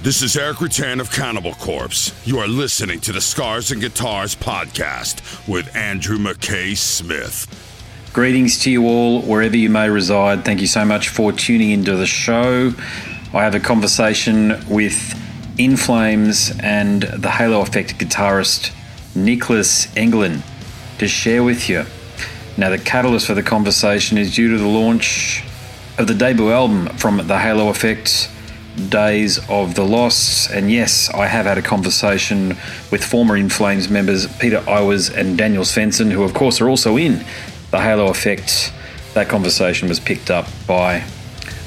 This is Erik Rutan of Cannibal Corpse. You are listening to the Scars and Guitars podcast with Andrew McKay Smith. Greetings to you all, wherever you may reside. Thank you so much for tuning into the show. I have a conversation with In Flames and the Halo Effect guitarist Niclas Engelin to share with you. Now, the catalyst for the conversation is due to the launch of the debut album from the Halo Effect Days of the Lost. And yes, I have had a conversation with former In Flames members Peter Iwers and Daniel Svensson, who, of course, are also in the Halo Effect. That conversation was picked up by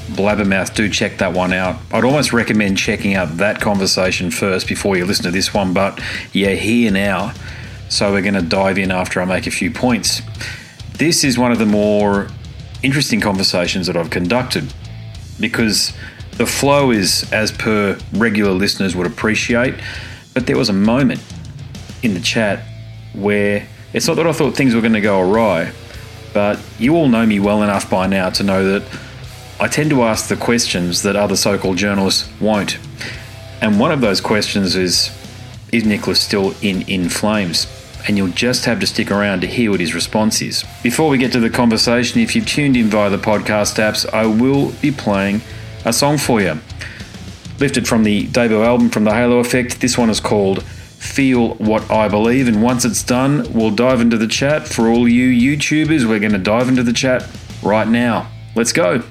Blabbermouth. Do check that one out. I'd almost recommend checking out that conversation first before you listen to this one, but yeah, here now. So we're going to dive in after I make a few points. This is one of the more interesting conversations that I've conducted because the flow is as per regular listeners would appreciate, but there was a moment in the chat where it's not that I thought things were going to go awry, but you all know me well enough by now to know that I tend to ask the questions that other so called journalists won't. And one of those questions is Is Niclas still in In Flames? And you'll just have to stick around to hear what his response is. Before we get to the conversation, if you've tuned in via the podcast apps, I will be playing a song for you. Lifted from the debut album from the Halo Effect, this one is called Feel What I Believe. And once it's done, we'll dive into the chat. For all you YouTubers, we're going to dive into the chat right now. Let's go.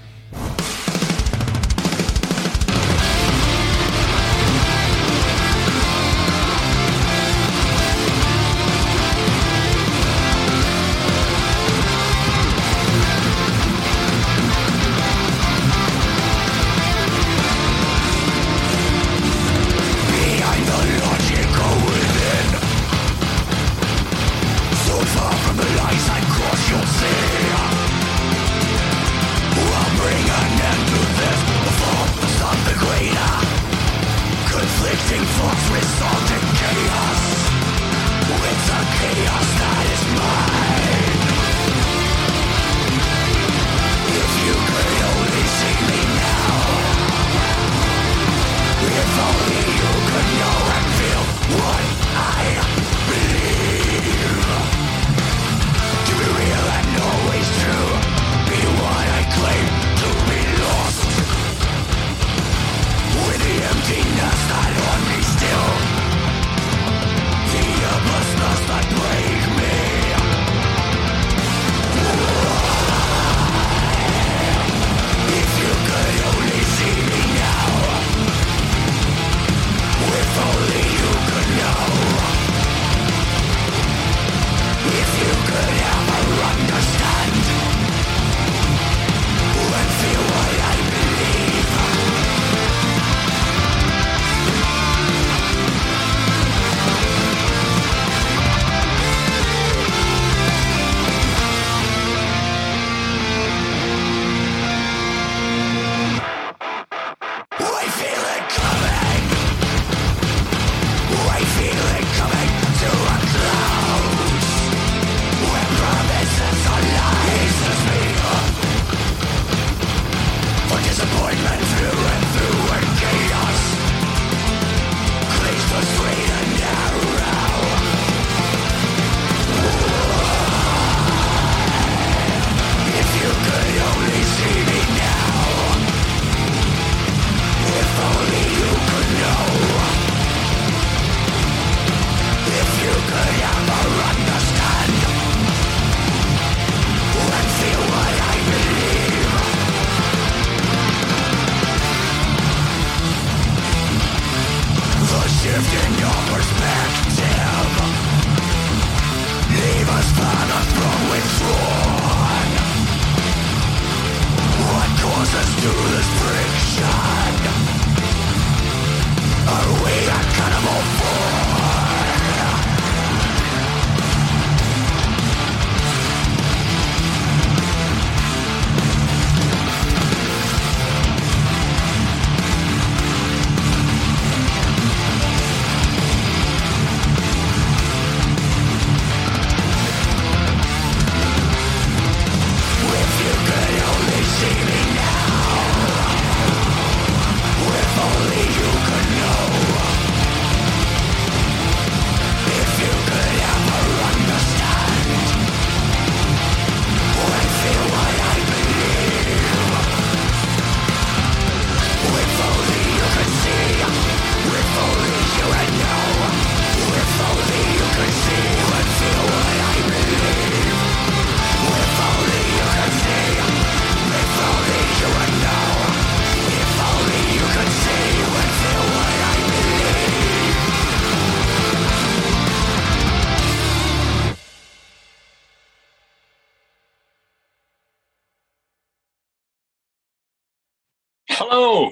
Hello.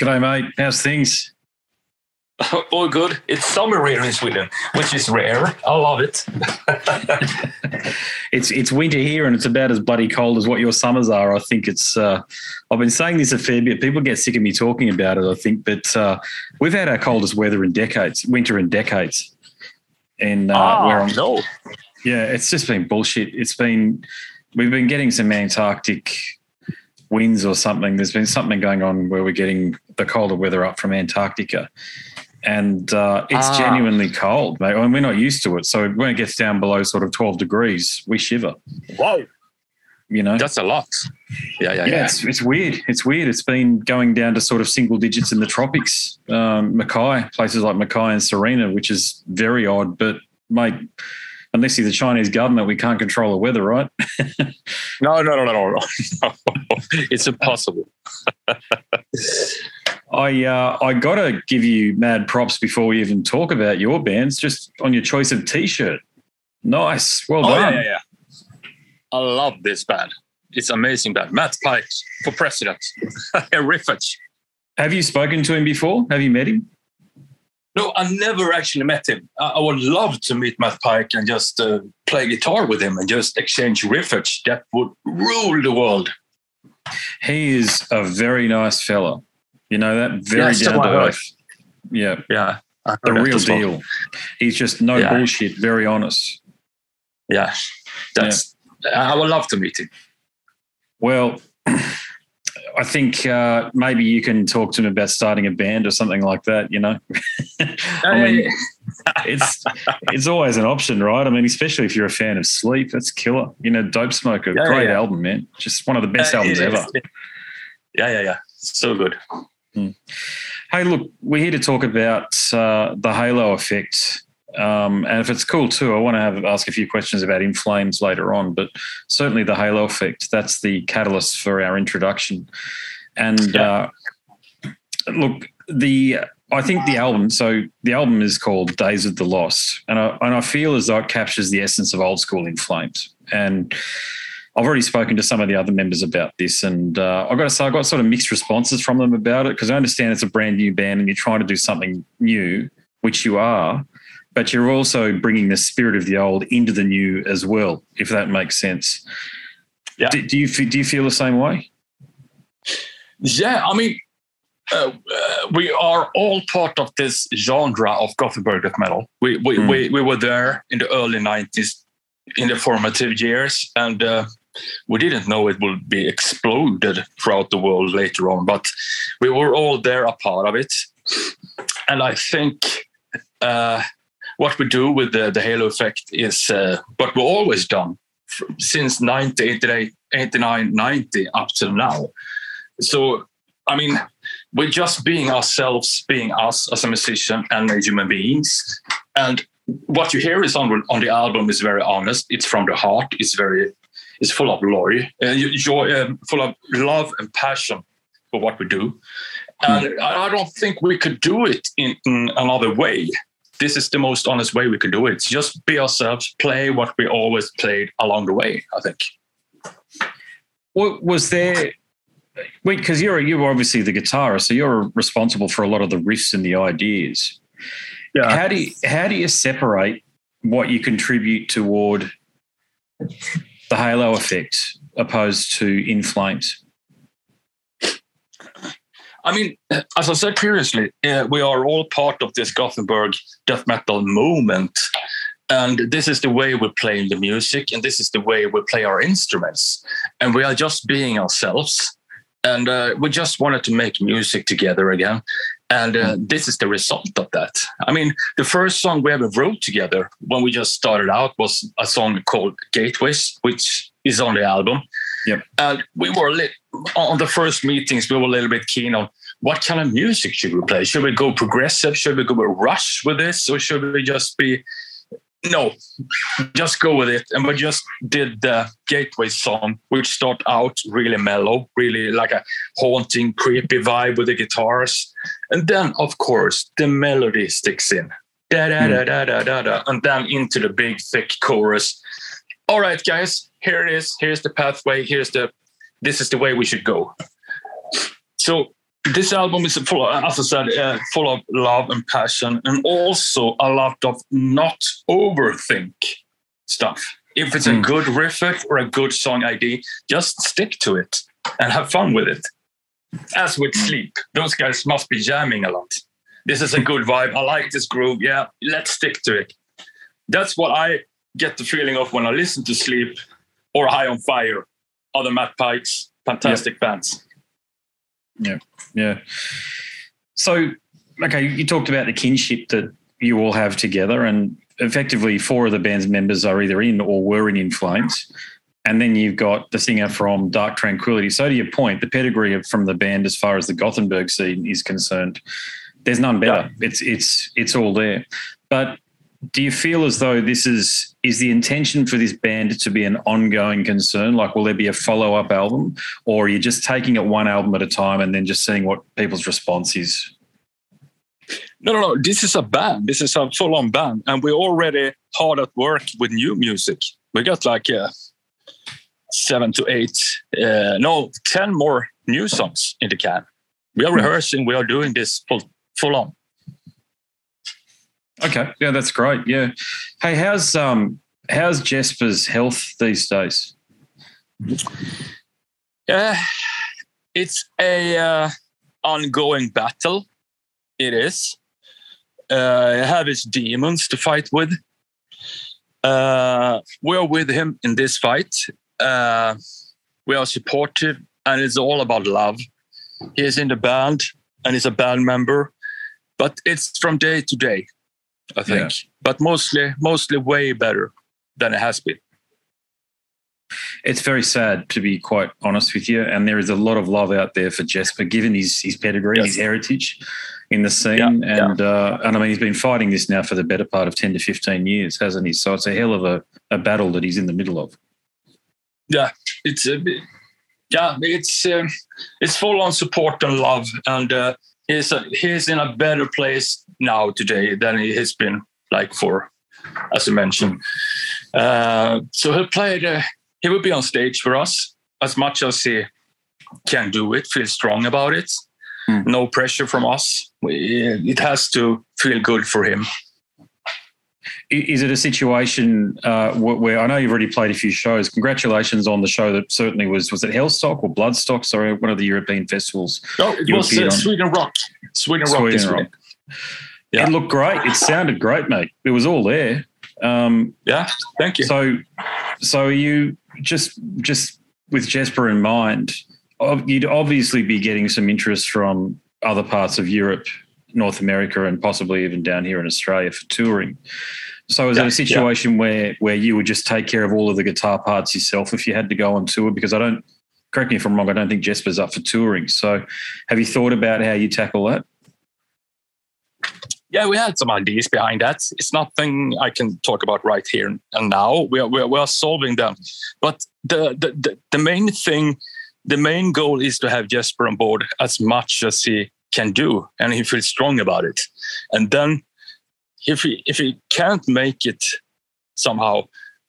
G'day, mate. How's things? All good. It's summer here in Sweden, which is rare. I love it. it's it's winter here, and it's about as bloody cold as what your summers are. I think it's. Uh, I've been saying this a fair bit. People get sick of me talking about it. I think, but uh, we've had our coldest weather in decades, winter in decades. And uh, ah, where I'm, no. Yeah, it's just been bullshit. It's been we've been getting some Antarctic winds or something. There's been something going on where we're getting the colder weather up from Antarctica and uh, it's ah. genuinely cold, mate. I mean, we're not used to it, so when it gets down below sort of twelve degrees, we shiver. Whoa, you know, that's a lot. Yeah, yeah, yeah. yeah. It's, it's weird. It's weird. It's been going down to sort of single digits in the tropics, um, Mackay, places like Mackay and Sarina, which is very odd. But mate, unless you're the Chinese government, we can't control the weather, right? no, no, no, no, no, no. it's impossible. I uh, I gotta give you mad props before we even talk about your bands, just on your choice of t-shirt. Nice, well oh, done. Yeah, yeah, yeah. I love this band. It's amazing band. Matt Pike for president. Riffage. Have you spoken to him before? Have you met him? No, I never actually met him. I would love to meet Matt Pike and just uh, play guitar with him and just exchange riffage. That would rule the world. He is a very nice fella. You know that very yeah, down to earth. Yeah, yeah, the real deal. Well. He's just no yeah. bullshit. Very honest. Yeah, that's. Yeah. I would love to meet him. Well, I think uh, maybe you can talk to him about starting a band or something like that. You know, I mean, it's it's always an option, right? I mean, especially if you're a fan of Sleep, that's killer. You know, Dopesmoker, yeah, great yeah. album, man. Just one of the best albums ever. Yeah, yeah, yeah. So good. Mm. Hey, look, we're here to talk about uh, the halo effect. Um, and if it's cool too, I want to have, ask a few questions about In Flames later on, but certainly the halo effect, that's the catalyst for our introduction. And yeah. uh, look, the I think the album, so the album is called Days of the Lost, and I, and I feel as though it captures the essence of old school In Flames. And I've already spoken to some of the other members about this, and uh, I've got to say, I got sort of mixed responses from them about it because I understand it's a brand new band and you're trying to do something new, which you are, but you're also bringing the spirit of the old into the new as well, if that makes sense. Yeah. Do, do you do you feel the same way? Yeah, I mean, uh, uh, we are all part of this genre of Gothenburg death metal. We we, mm. we we were there in the early '90s, in the formative years, and uh, we didn't know it would be exploded throughout the world later on, but we were all there a part of it. And I think uh, what we do with the, the halo effect is uh, what we've always done since 1989, 90 up till now. So, I mean, we're just being ourselves, being us as a musician and as human beings. And what you hear is on on the album is very honest. It's from the heart. It's very it's full of joy, uh, joy um, full of love and passion for what we do. And mm. I don't think we could do it in, in, another way. This is the most honest way we could do it. It's just be ourselves, play what we always played along the way. I think. What was there? Wait, because you're you're obviously the guitarist, so you're responsible for a lot of the riffs and the ideas. Yeah. How do you, how do you separate what you contribute toward the halo effect opposed to in flames? I mean, as I said previously, uh, we are all part of this Gothenburg death metal movement. And this is the way we play the music, and this is the way we play our instruments. And we are just being ourselves. And uh, we just wanted to make music together again. And uh, this is the result of that. I mean, the first song we ever wrote together when we just started out was a song called Gateways, which is on the album. Yep. And we were lit on the first meetings, we were a little bit keen on what kind of music should we play? Should we go progressive? Should we go with rush with this? Or should we just be no, just go with it. And we just did the Gateway song, which start out really mellow, really like a haunting, creepy vibe with the guitars. And then, of course, the melody sticks in. Da da da da da da da. And then into the big, thick chorus. All right, guys, here it is. Here's the pathway. Here's the, this is the way we should go. So this album is full, of, as I said, uh, full of love and passion, and also a lot of not overthink stuff. If it's a Mm. good riff or a good song idea, just stick to it and have fun with it. As with Sleep, those guys must be jamming a lot. This is a good vibe. I like this groove. Yeah, let's stick to it. That's what I get the feeling of when I listen to Sleep or High on Fire. Other Matt Pikes, fantastic bands. Yeah. Yeah. So, okay, you talked about the kinship that you all have together, and effectively, four of the band's members are either in or were in In Flames. And then you've got the singer from Dark Tranquillity. So, to your point, the pedigree of, from the band, as far as the Gothenburg scene is concerned, there's none better. It's it's it's all there. But do you feel as though this is is the intention for this band to be an ongoing concern? Like, will there be a follow up album, or are you just taking it one album at a time and then just seeing what people's response is? No, no, no. This is a band. This is a full on band. And we're already hard at work with new music. We got like uh, seven to eight, uh, no, 10 more new songs in the can. We are rehearsing, we are doing this full, full on. Okay, yeah, that's great. Yeah, hey, how's um how's Jesper's health these days? Uh, it's a uh, ongoing battle. It is. Uh, I have his demons to fight with. Uh, we are with him in this fight. Uh, we are supportive, and it's all about love. He is in the band, and he's a band member, but it's from day to day, I think. But mostly, mostly way better than it has been. It's very sad to be quite honest with you, and there is a lot of love out there for Jesper, given his his pedigree, Yes. his heritage in the scene, Yeah, and Uh, and I mean he's been fighting this now for the better part of ten to fifteen years, hasn't he? So it's a hell of a, a battle that he's in the middle of. yeah it's a bit- yeah it's um, it's full on support and love and uh, he's a, he's in a better place now today than he has been like for as you mentioned. Uh, so he'll play the he will be on stage for us. As much as he can do it feel strong about it. Hmm. no pressure from us. We- it has to feel good for him. I- Is it a situation uh, where I know you've already played a few shows? Congratulations on the show that certainly was was it Hellstock or Bloodstock? Sorry, one of the European festivals. Oh, it was uh, sweden rock sweden rock Sweden Rock. Yeah. It looked great. It sounded great, mate. It was all there. Um, yeah thank you so, so you just just with Jesper in mind, you'd obviously be getting some interest from other parts of Europe, North America, and possibly even down here in Australia for touring. So is Yeah, it a yeah. situation where where you would just take care of all of the guitar parts yourself if you had to go on tour? Because I don't correct me if I'm wrong. I don't think Jesper's up for touring. So have you thought about how you tackle that? yeah, we had some ideas behind that. It's nothing I can talk about right here and now. We are, we are, we are solving them. But the, the, the, the main thing, the main goal is to have Jesper on board as much as he can do and he feels strong about it. And then if he, if he can't make it somehow,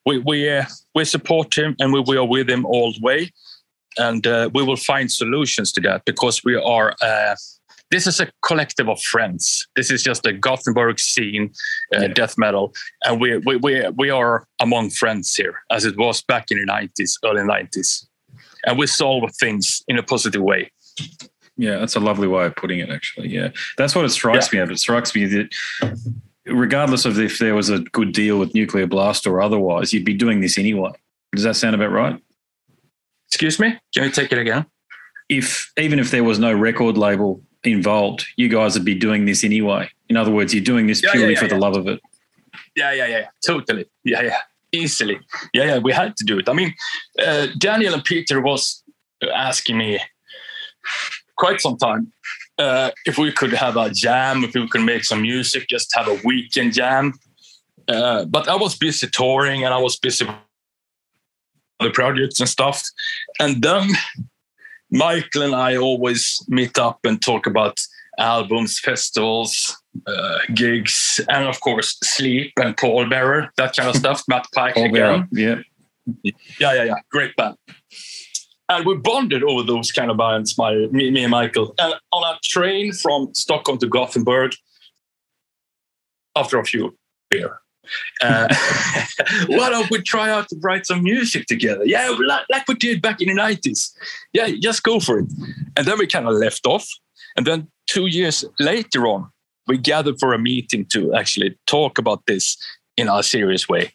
we, we, uh, we support him and we, we are with him all the way. And uh, we will find solutions to that because we are uh, this is a collective of friends. This is just a Gothenburg scene, uh, Yeah. death metal, and we, we we we are among friends here, as it was back in the nineties, early nineties, and we solve things in a positive way. Yeah, that's a lovely way of putting it, actually. Yeah. That's what it strikes me of. It strikes me that regardless of if there was a good deal with Nuclear Blast or otherwise, you'd be doing this anyway. Does that sound about right? Excuse me, can you take it again? If even if there was no record label involved, you guys would be doing this anyway. In other words, you're doing this Yeah, purely yeah, for yeah, the love of it. Yeah, yeah, yeah, totally. Yeah, yeah, easily. Yeah, yeah, we had to do it. I mean, uh, Daniel and Peter was asking me quite some time uh, if we could have a jam, if we could make some music, just have a weekend jam. Uh, but I was busy touring and I was busy with other projects and stuff. And then Mikael and I always meet up and talk about albums, festivals, uh, gigs, and of course, sleep and Pallbearer, that kind of stuff. Matt Pike Paul again. Bearer. Yeah. Yeah, yeah, yeah. Great band. And we bonded over those kind of bands, my me, me and Mikael. And on a train from Stockholm to Gothenburg, after a few beer, uh, why don't we try out to write some music together? Yeah, like, like we did back in the nineties. Yeah, just go for it. And then we kind of left off. And then two years later on, we gathered for a meeting to actually talk about this in a serious way.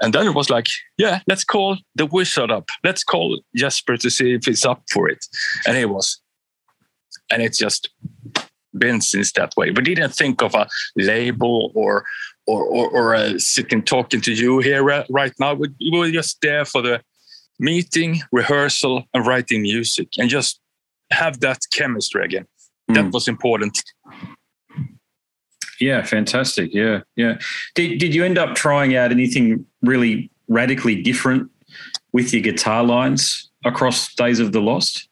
And then it was like, yeah, let's call the wizard up. Let's call Jesper to see if he's up for it. And he was. And it's just been since that way. We didn't think of a label or or or, or uh, sitting talking to you here right now. We, we were just there for the meeting, rehearsal, and writing music, and just have that chemistry again. Mm. That was important. Yeah, fantastic. Yeah, yeah. Did did you end up trying out anything really radically different with your guitar lines across Days of the Lost?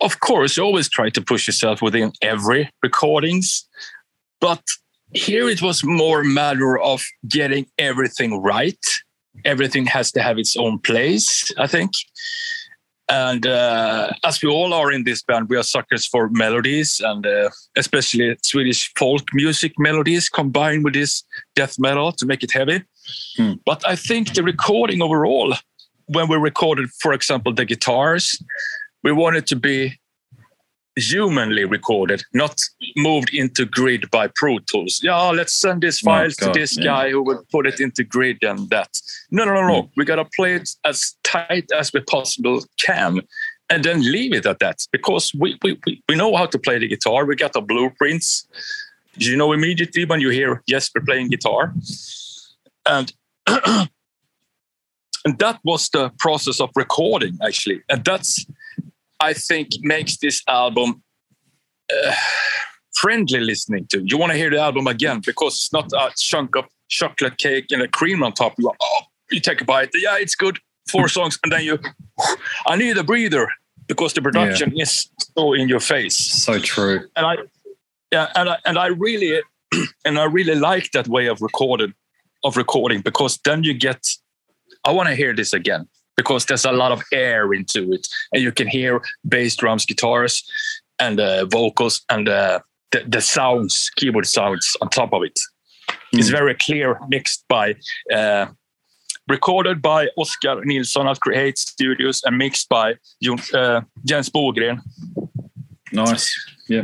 Of course, you always try to push yourself within every recordings, but here it was more a matter of getting everything right. Everything has to have its own place, I think. And uh, as we all are in this band, we are suckers for melodies and uh, especially Swedish folk music melodies combined with this death metal to make it heavy. Hmm. But I think the recording overall, when we recorded, for example, the guitars, we wanted to be humanly recorded, not moved into grid by Pro Tools. Yeah, let's send this file oh, to this yeah. guy who will put it into grid and that. No, no, no, no. Mm. We gotta play it as tight as we possible can, and then leave it at that because we we we know how to play the guitar. We got the blueprints. You know immediately when you hear Jesper playing guitar, and. and that was the process of recording actually and that's I think makes this album uh, friendly listening to. You want to hear the album again because it's not a chunk of chocolate cake and a cream on top. You go, oh, you take a bite. Yeah, it's good. Four songs, and then you, I need a breather because the production yeah. is so in your face. So true. And I, yeah, and I, and I really, and I really like that way of recording, of recording because then you get, I want to hear this again because there's a lot of air into it, and you can hear bass, drums, guitars, and uh, vocals, and uh, the, the sounds, keyboard sounds on top of it. Mm. It's very clear, mixed by. Uh, recorded by Oscar Nilsson at Crehate Studios and mixed by uh, Jens Bogren. Nice. yeah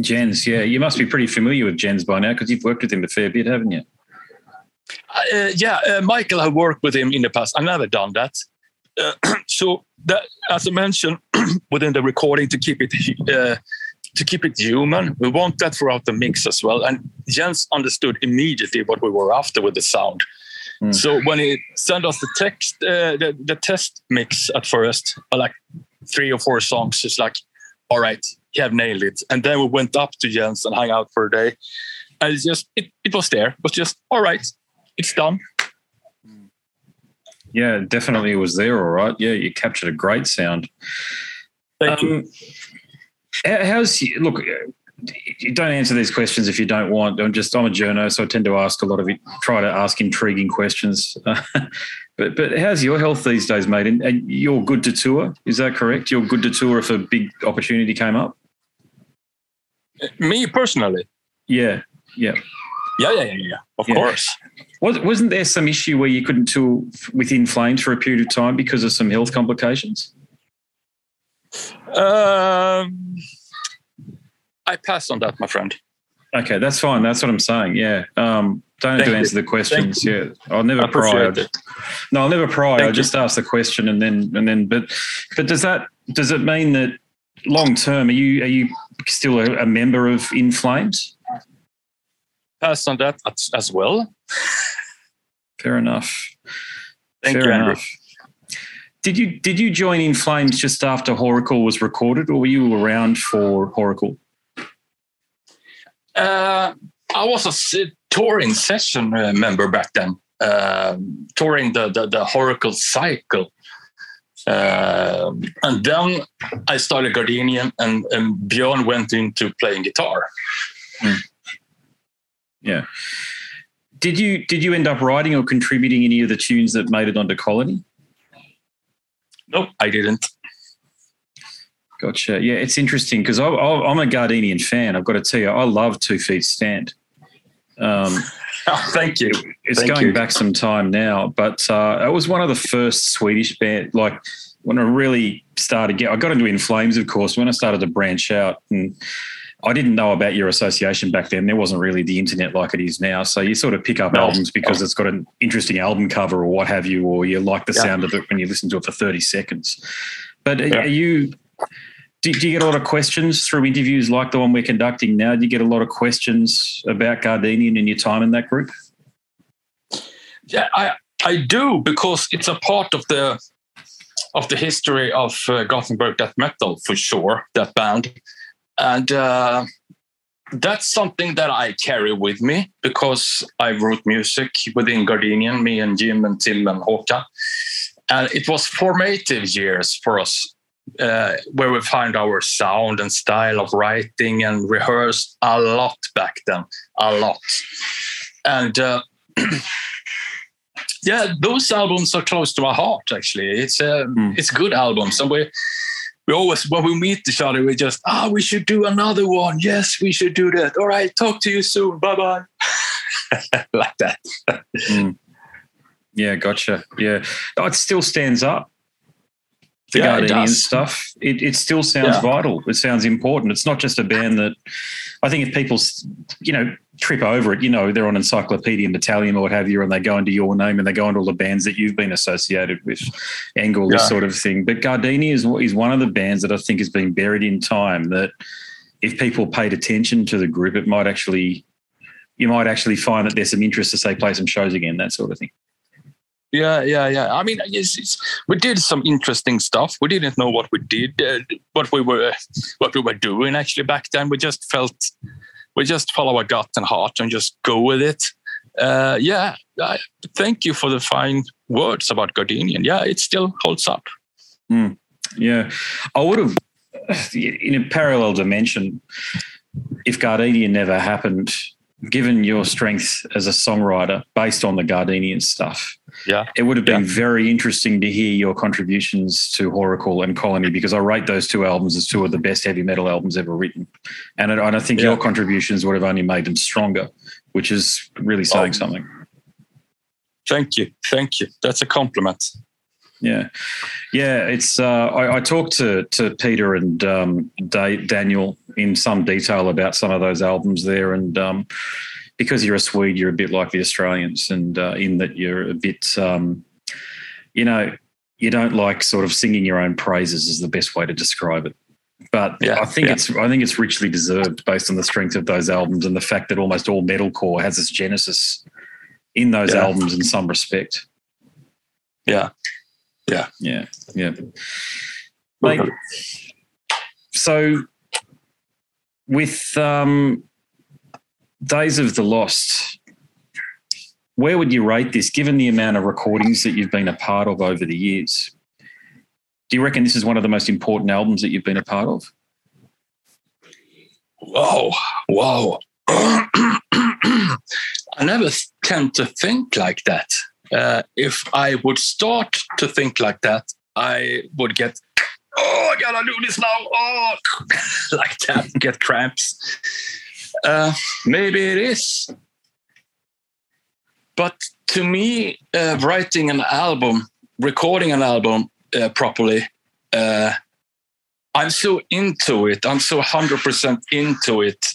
Jens, yeah, you must be pretty familiar with Jens by now because you've worked with him a fair bit, haven't you? Uh, yeah, uh, Mikael, I worked with him in the past. I've never done that. Uh, so that, as I mentioned, within the recording to keep it uh, to keep it human, we want that throughout the mix as well. And Jens understood immediately what we were after with the sound. Mm. So when he sent us the text, uh, the, the test mix at first, uh, like three or four songs, it's like, all right, you have nailed it. And then we went up to Jens and hung out for a day. And it's just, it, it was there. It was just, all right, it's done. Yeah, definitely was there. All right. Yeah, you captured a great sound. Thank um, you. How's look? You don't answer these questions if you don't want. I'm just I'm a journo, so I tend to ask a lot of it. Try to ask intriguing questions. but but how's your health these days, mate? And, and you're good to tour. Is that correct? You're good to tour if a big opportunity came up. Me personally. Yeah. Yeah. Yeah, yeah, yeah, yeah. Of yeah. course. Was, wasn't there some issue where you couldn't tour with In Flames for a period of time because of some health complications? Um, I passed on that, my friend. Okay, that's fine. That's what I'm saying. Yeah. Um, don't have to answer you. the questions. Yeah, I'll never pry. No, I'll never pry. I just ask the question and then and then. But but does that does it mean that long term are you are you still a, a member of In Flames? Pass on that as well. Fair enough. Thank Fair you, enough. Did you did you join in Flames just after Whoracle was recorded, or were you around for Whoracle? Uh, I was a touring session uh, member back then, uh, touring the the, the Whoracle cycle. Uh, and then I started Gardenian, and, and Björn went into playing guitar. Mm. Yeah. did you did you end up writing or contributing any of the tunes that made it onto Colony? No, I didn't. Gotcha. Yeah, it's interesting because I'm a Gardenian fan. I've got to tell you, I love Two Feet Stand. Um, oh, thank you. It's thank going you. back some time now, but uh, it was one of the first Swedish band. Like when I really started, get, I got into In Flames, of course. When I started to branch out, and I didn't know about your association back then. There wasn't really the internet like it is now. So you sort of pick up no. albums because it's got an interesting album cover or what have you, or you like the yeah. sound of it when you listen to it for thirty seconds. But yeah. are you? Do, do, you get a lot of questions through interviews like the one we're conducting now? Do you get a lot of questions about Gardenian and your time in that group? Yeah, I I do because it's a part of the of the history of uh, Gothenburg death metal for sure. That band, and uh, that's something that I carry with me because I wrote music within Gardenian, me and Jim and Tim and Håkan, and it was formative years for us uh, where we find our sound and style of writing and rehearsed a lot back then, a lot. And uh, yeah, those albums are close to my heart. Actually, it's uh, mm. it's good albums, and we we always when we meet each other, we just ah, oh, we should do another one. Yes, we should do that. All right, talk to you soon. Bye bye. like that. mm. Yeah, gotcha. Yeah, it still stands up the yeah, Gardenian stuff, it, it still sounds yeah. vital. It sounds important. It's not just a band that I think if people, you know, trip over it, you know, they're on Encyclopaedia Metallum or what have you, and they go into your name and they go into all the bands that you've been associated with, Engel, yeah. this sort of thing. But Gardini is, is one of the bands that I think has been buried in time that if people paid attention to the group, it might actually, you might actually find that there's some interest to say play some shows again, that sort of thing. Yeah, yeah, yeah. I mean, it's, it's, we did some interesting stuff. We didn't know what we did, uh, what we were, what we were doing actually back then. We just felt, we just follow our gut and heart and just go with it. Uh, yeah, I, thank you for the fine words about Gardenian. Yeah, it still holds up. Mm, yeah, I would have, in a parallel dimension, if Gardenian never happened, given your strength as a songwriter based on the Gardenian stuff, yeah, it would have been yeah. very interesting to hear your contributions to Whoracle and Colony because I rate those two albums as two of the best heavy metal albums ever written, and I, and I think yeah. your contributions would have only made them stronger, which is really saying oh. something. Thank you, thank you. That's a compliment. Yeah, yeah. It's uh, I, I, talked to to Peter and um, Daniel in some detail about some of those albums there, and um, because you're a Swede, you're a bit like the Australians, and uh, in that you're a bit, um, you know, you don't like sort of singing your own praises is the best way to describe it. But yeah, I think yeah. it's I think it's richly deserved based on the strength of those albums and the fact that almost all metalcore has its genesis in those yeah. albums in some respect. Yeah. Yeah. Yeah. Yeah. Mate, so with um, Days of the Lost, where would you rate this given the amount of recordings that you've been a part of over the years? Do you reckon this is one of the most important albums that you've been a part of? Whoa, whoa. I never tend to think like that. Uh, if I would start to think like that, I would get, oh, I gotta do this now, oh, like that, get cramps. Uh, maybe it is. But to me, uh, writing an album, recording an album uh, properly, uh, I'm so into it. I'm so 100% into it.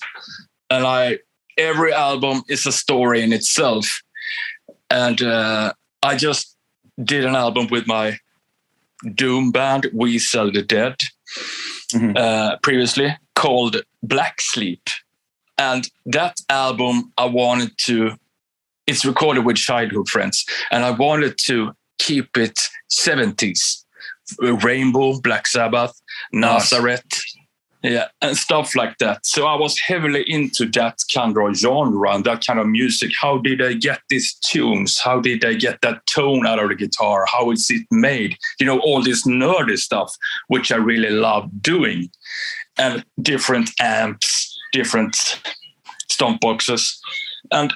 And I, every album is a story in itself and uh, I just did an album with my doom band We Sell the Dead mm-hmm. uh, previously called Black Sleep, and that album I wanted to. It's recorded with childhood friends, and I wanted to keep it 70s. Rainbow, Black Sabbath, Nazareth, yeah, and stuff like that. So I was heavily into that kind of genre and that kind of music. How did I get these tunes? How did I get that tone out of the guitar? How is it made? You know, all this nerdy stuff, which I really love doing, and different amps, different stomp boxes, and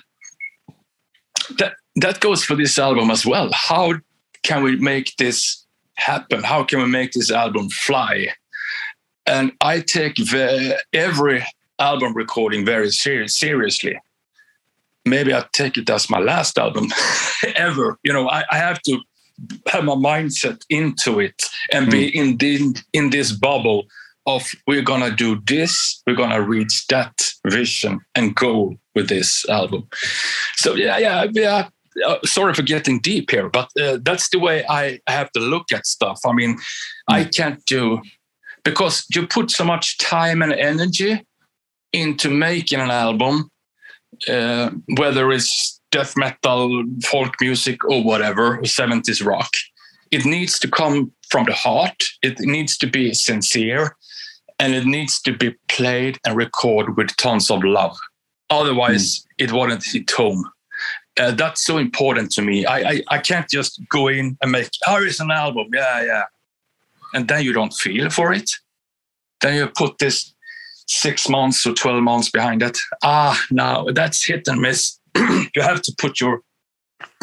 that that goes for this album as well. How can we make this happen? How can we make this album fly? And I take the, every album recording very ser- seriously. Maybe I take it as my last album ever. You know, I, I, have to have my mindset into it and mm. be in the, in this bubble of we're gonna do this, we're gonna reach that vision and goal with this album. So yeah, yeah, yeah. Uh, sorry for getting deep here, but uh, that's the way I have to look at stuff. I mean, mm. I can't do because you put so much time and energy into making an album, uh, whether it's death metal, folk music, or whatever, 70s rock. It needs to come from the heart. It needs to be sincere, and it needs to be played and recorded with tons of love. Otherwise, mm. it wouldn't hit home. Uh, that's so important to me. I, I, I can't just go in and make oh, it's an album, yeah, yeah, and then you don't feel for it. Then you put this six months or 12 months behind it. Ah, now that's hit and miss. you have to put your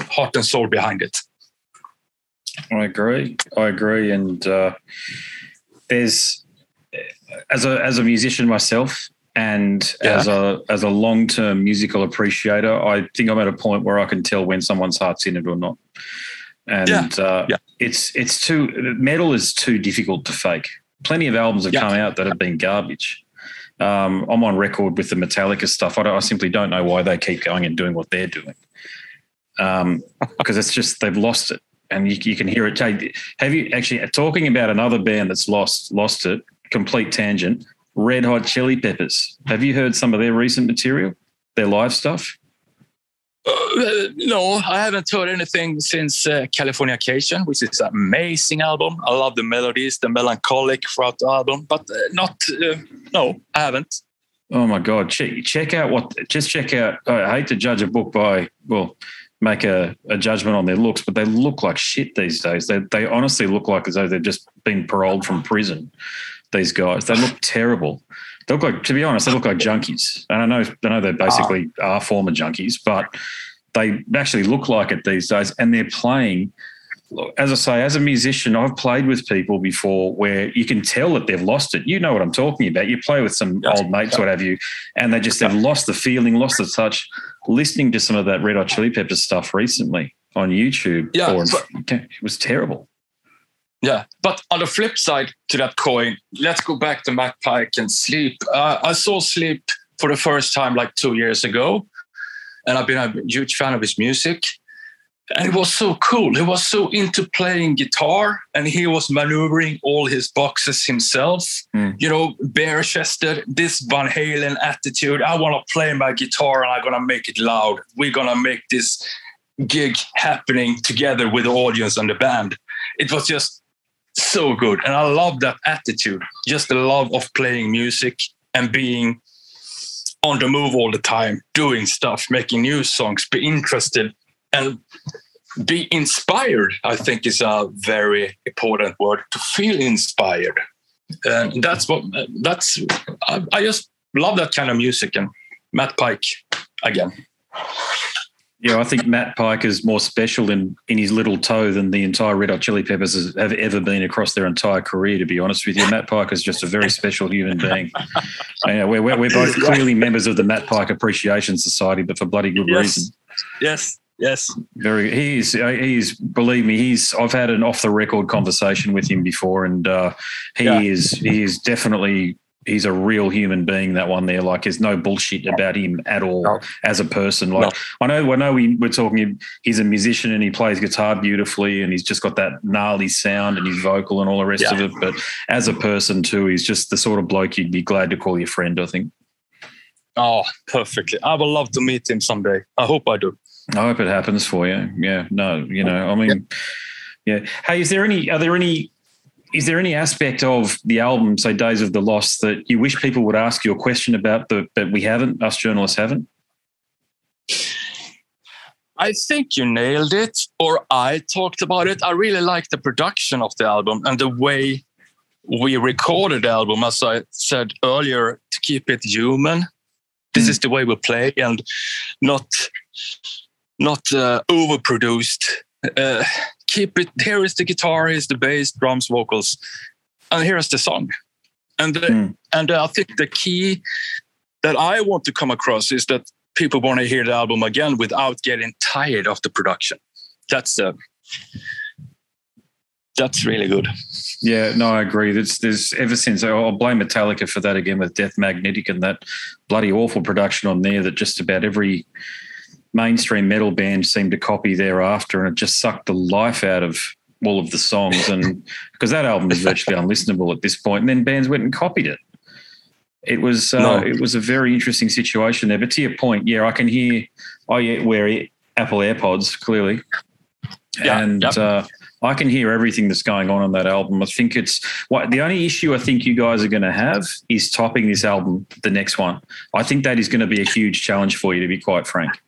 heart and soul behind it. I agree. I agree. And uh, there's, as a, as a musician myself, and yeah. as a as a long term musical appreciator, I think I'm at a point where I can tell when someone's heart's in it or not. And yeah. Uh, yeah. It's it's too metal is too difficult to fake. Plenty of albums have come out that have been garbage. Um, I'm on record with the Metallica stuff. I, I, simply don't know why they keep going and doing what they're doing. Um, because it's just they've lost it, and you, you can hear it. Have you actually talking about another band that's lost lost it? Complete tangent. Red Hot Chili Peppers. Have you heard some of their recent material? Their live stuff? Uh, no, I haven't heard anything since uh, Californication, which is an amazing album. I love the melodies, the melancholic throughout the album, but uh, not, uh, no, I haven't. Oh my God. Check, check out what, just check out. I hate to judge a book by, well, make a, a judgment on their looks, but they look like shit these days. They, they honestly look like as though they've just been paroled from prison, these guys. They look terrible. They look like, to be honest, they look like junkies. And I know, I know they basically oh. are former junkies, but they actually look like it these days. And they're playing. As I say, as a musician, I've played with people before where you can tell that they've lost it. You know what I'm talking about. You play with some yes. old mates, what have you, and they just have lost the feeling, lost the touch. Listening to some of that Red Hot Chili Peppers stuff recently on YouTube, yeah, but, it was terrible. Yeah, but on the flip side to that coin, let's go back to Matt Pike and Sleep. Uh, I saw Sleep for the first time like two years ago, and I've been a huge fan of his music. And it was so cool. He was so into playing guitar, and he was maneuvering all his boxes himself. Mm. You know, bare chested, this Van Halen attitude. I want to play my guitar, and I'm gonna make it loud. We're gonna make this gig happening together with the audience and the band. It was just so good. And I love that attitude, just the love of playing music and being on the move all the time, doing stuff, making new songs, be interested and be inspired. I think is a very important word to feel inspired. And that's what that's I, I just love that kind of music and Matt Pike again. Yeah, I think Matt Pike is more special in, in his little toe than the entire Red Hot Chili Peppers have ever been across their entire career, to be honest with you. Matt Pike is just a very special human being. And, we're, we're, both clearly members of the Matt Pike Appreciation Society, but for bloody good yes. reason. Yes. Yes. Very. He's. He's. Believe me. He's. I've had an off the record conversation with him before, and uh, he yeah. is. He is definitely he's a real human being. That one there, like, there's no bullshit about him at all no. as a person. Like, no. I know, I know, we, we're talking. He's a musician and he plays guitar beautifully, and he's just got that gnarly sound and his vocal and all the rest yeah. of it. But as a person too, he's just the sort of bloke you'd be glad to call your friend. I think. Oh, perfectly. I would love to meet him someday. I hope I do. I hope it happens for you. Yeah. No, you know, I mean, yeah. yeah. Hey, is there any? Are there any is there any aspect of the album, say Days of the Lost, that you wish people would ask you a question about that, that we haven't, us journalists haven't? I think you nailed it, or I talked about it. I really like the production of the album and the way we recorded the album, as I said earlier, to keep it human. This mm. is the way we play and not not uh, overproduced. Uh, keep it. Here is the guitar, here's the bass, drums, vocals, and here's the song. And mm. and I think the key that I want to come across is that people want to hear the album again without getting tired of the production. That's uh, that's really good. Yeah, no, I agree. There's, there's ever since I'll blame Metallica for that again with Death Magnetic and that bloody awful production on there that just about every mainstream metal band seemed to copy thereafter, and it just sucked the life out of all of the songs. And because that album is virtually unlistenable at this point, and then bands went and copied it. It was uh, no. it was a very interesting situation there. But to your point, yeah, I can hear. I wear Apple AirPods clearly, yeah, and yep. uh, I can hear everything that's going on on that album. I think it's what the only issue I think you guys are going to have is topping this album, the next one. I think that is going to be a huge challenge for you, to be quite frank.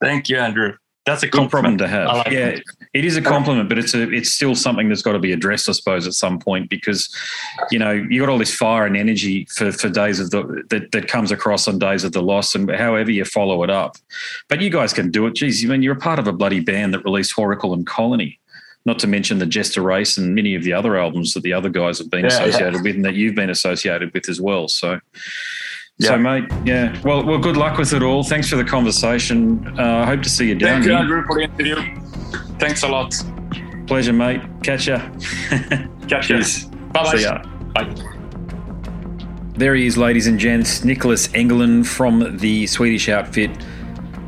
Thank you, Andrew. That's a compliment problem to have. Like yeah, it. it is a compliment, but it's a it's still something that's got to be addressed, I suppose, at some point because you know you got all this fire and energy for for days of the that, that comes across on Days of the Lost, and however you follow it up. But you guys can do it. Geez, I mean, you're a part of a bloody band that released Whoracle and Colony. Not to mention the Jester Race and many of the other albums that the other guys have been yeah, associated yeah. with and that you've been associated with as well. So, yeah. So, mate, yeah. Well, well, good luck with it all. Thanks for the conversation. Uh, I hope to see you down Thank here. you, Andrew, for the interview. Thanks a lot. Pleasure, mate. Catch ya. Catch you. Bye-bye. See ya. Bye. There he is, ladies and gents. Niclas Engelin from the Swedish outfit,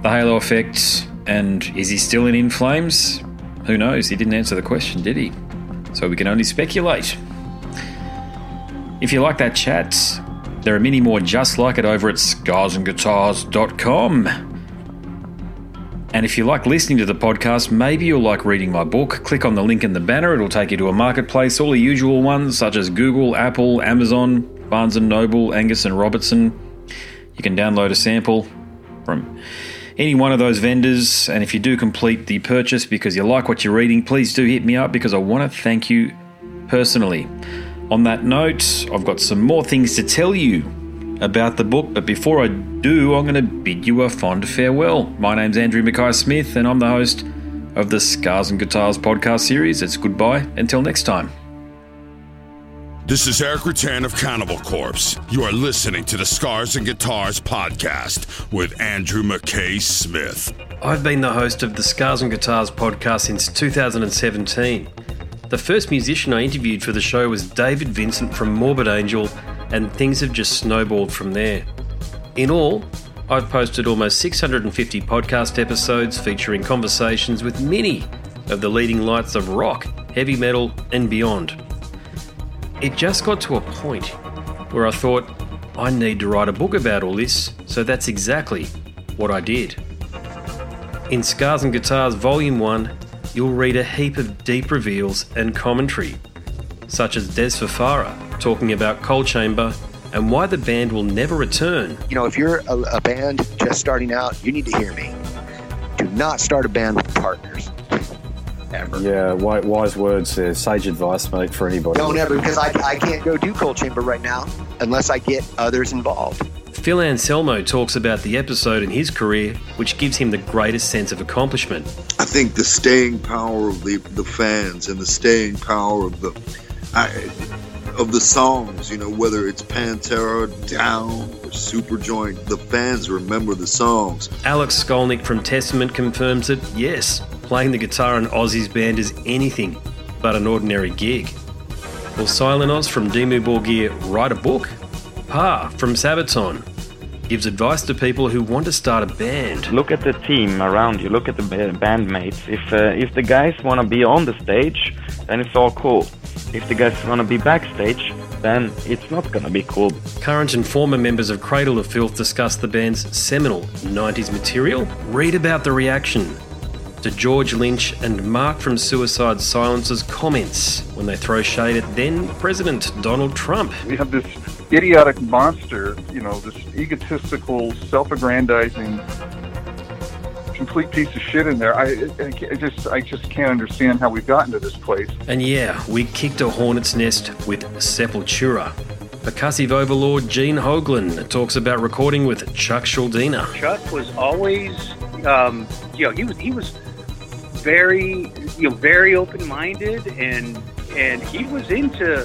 The Halo Effect. And is he still in In Flames? Who knows? He didn't answer the question, did he? So we can only speculate. If you like that chat, there are many more just like it over at scarsandguitars.com. And if you like listening to the podcast, maybe you'll like reading my book. Click on the link in the banner, it'll take you to a marketplace, all the usual ones such as Google, Apple, Amazon, Barnes & Noble, Angus and Robertson. You can download a sample from any one of those vendors, and if you do complete the purchase because you like what you're reading, please do hit me up because I want to thank you personally. On that note, I've got some more things to tell you about the book, but before I do, I'm going to bid you a fond farewell. My name's Andrew Mackay Smith, and I'm the host of the Scars and Guitars podcast series. It's goodbye until next time. This is Erik Rutan of Cannibal Corpse. You are listening to the Scars and Guitars podcast with Andrew McKay Smith. I've been the host of the Scars and Guitars podcast since 2017. The first musician I interviewed for the show was David Vincent from Morbid Angel, and things have just snowballed from there. In all, I've posted almost 650 podcast episodes featuring conversations with many of the leading lights of rock, heavy metal, and beyond. It just got to a point where I thought, I need to write a book about all this, so that's exactly what I did. In Scars and Guitars Volume 1, you'll read a heap of deep reveals and commentary, such as Des Fafara talking about Coal Chamber and why the band will never return. You know, if you're a, a band just starting out, you need to hear me. Do not start a band with partners. Ever. Yeah, wise words there. Sage advice, mate, for anybody. Don't ever, because I, I can't go do Coal Chamber right now unless I get others involved. Phil Anselmo talks about the episode in his career which gives him the greatest sense of accomplishment. I think the staying power of the, the fans and the staying power of the I, of the songs, you know, whether it's Pantera, Down, or Superjoint, the fans remember the songs. Alex Skolnick from Testament confirms that yes, playing the guitar in Ozzy's band is anything but an ordinary gig. Will Silenoz from Dimmu Borgir write a book? Pär from Sabaton gives advice to people who want to start a band. Look at the team around you. Look at the bandmates. If uh, if the guys want to be on the stage, then it's all cool. If the guys want to be backstage, then it's not gonna be cool. Current and former members of Cradle of Filth discuss the band's seminal 90s material. Read about the reaction to George Lynch and Mark from Suicide Silence's comments when they throw shade at then President Donald Trump. We have this idiotic monster, you know, this egotistical, self-aggrandizing, complete piece of shit in there. I, I, just, I just can't understand how we've gotten to this place. And yeah, we kicked a hornet's nest with Sepultura. Percussive overlord Gene Hoglan talks about recording with Chuck Schuldiner. Chuck was always Um, you know, he was he was very you know very open minded and and he was into